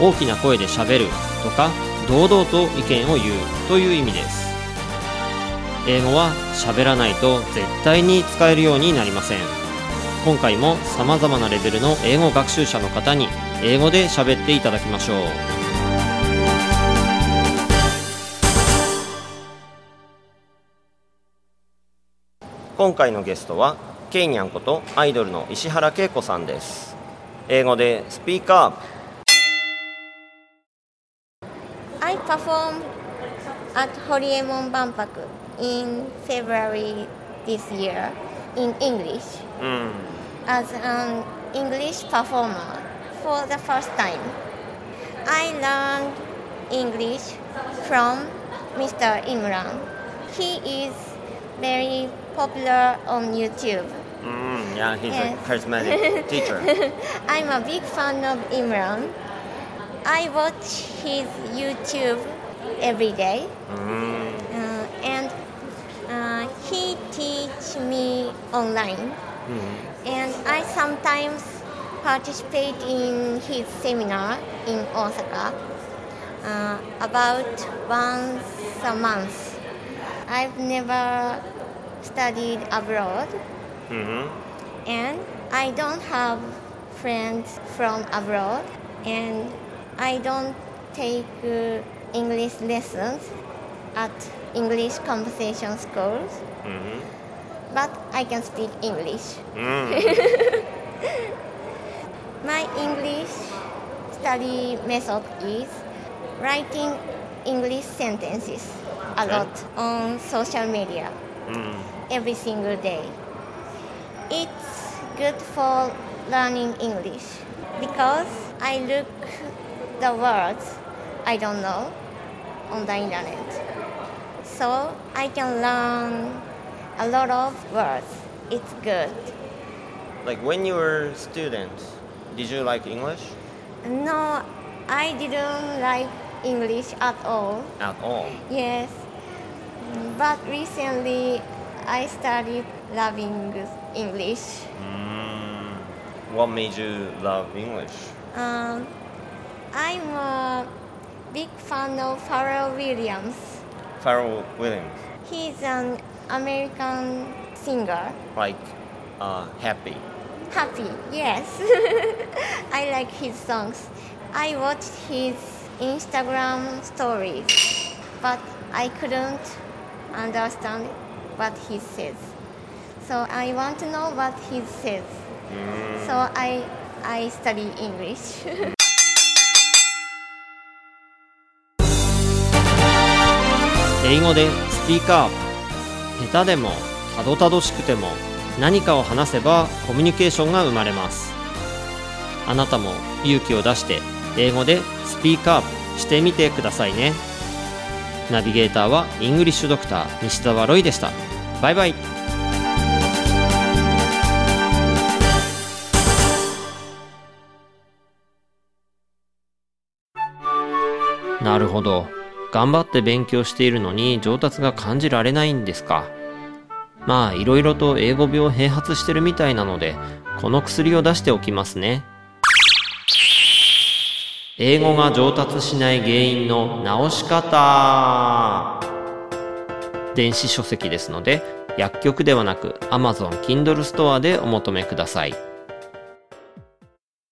大きな声でしゃべるとか堂々と意見を言うという意味です。英語は喋らないと絶対に使えるようになりません。今回も様々なレベルの英語学習者の方に英語で喋っていただきましょう。今回のゲストはケイニャンことアイドルの石原恵子さんです。英語でスピーカー。I performed at Horiemon Banpaku in February this year in English mm. as an English performer for the first time. I learned English from Mr. Imran. He is very popular on YouTube. Mm, yeah, he's yes. a charismatic teacher. I'm a big fan of Imran. I watch his YouTube every day, mm. uh, and uh, he teach me online, mm. and I sometimes participate in his seminar in Osaka uh, about once a month. I've never studied abroad, mm-hmm. and I don't have friends from abroad, and I don't take uh, English lessons at English conversation schools, mm-hmm. but I can speak English. Mm. My English study method is writing English sentences a lot on social media mm. every single day. It's good for learning English because I look the words I don't know on the internet. So I can learn a lot of words. It's good. Like when you were student, did you like English No, I didn't like English at all. at all? Yes. But recently I started loving English. Mm, what made you love English? Um, I'm a big fan of Pharrell Williams. Pharrell Williams, He's an American singer. like uh, happy. Happy, yes. I like his songs. I watched his Instagram stories, but I couldn't understand what he says. So I want to know what he says. Mm, So I I study English. 英語でスピーカー。下手でもたどたどしくても何かを話せばコミュニケーションが生まれます。あなたも勇気を出して英語でスピーカーしてみてくださいね。ナビゲーターはイングリッシュドクター西澤ロイでした。バイバイ。なるほど。頑張って勉強しているのに上達が感じられないんですか？まあいろいろと英語病併発してるみたいなのでこの薬を出しておきますね。英語が上達しない原因の直し方。電子書籍ですので薬局ではなく Amazon Kindle ストアでお求めください。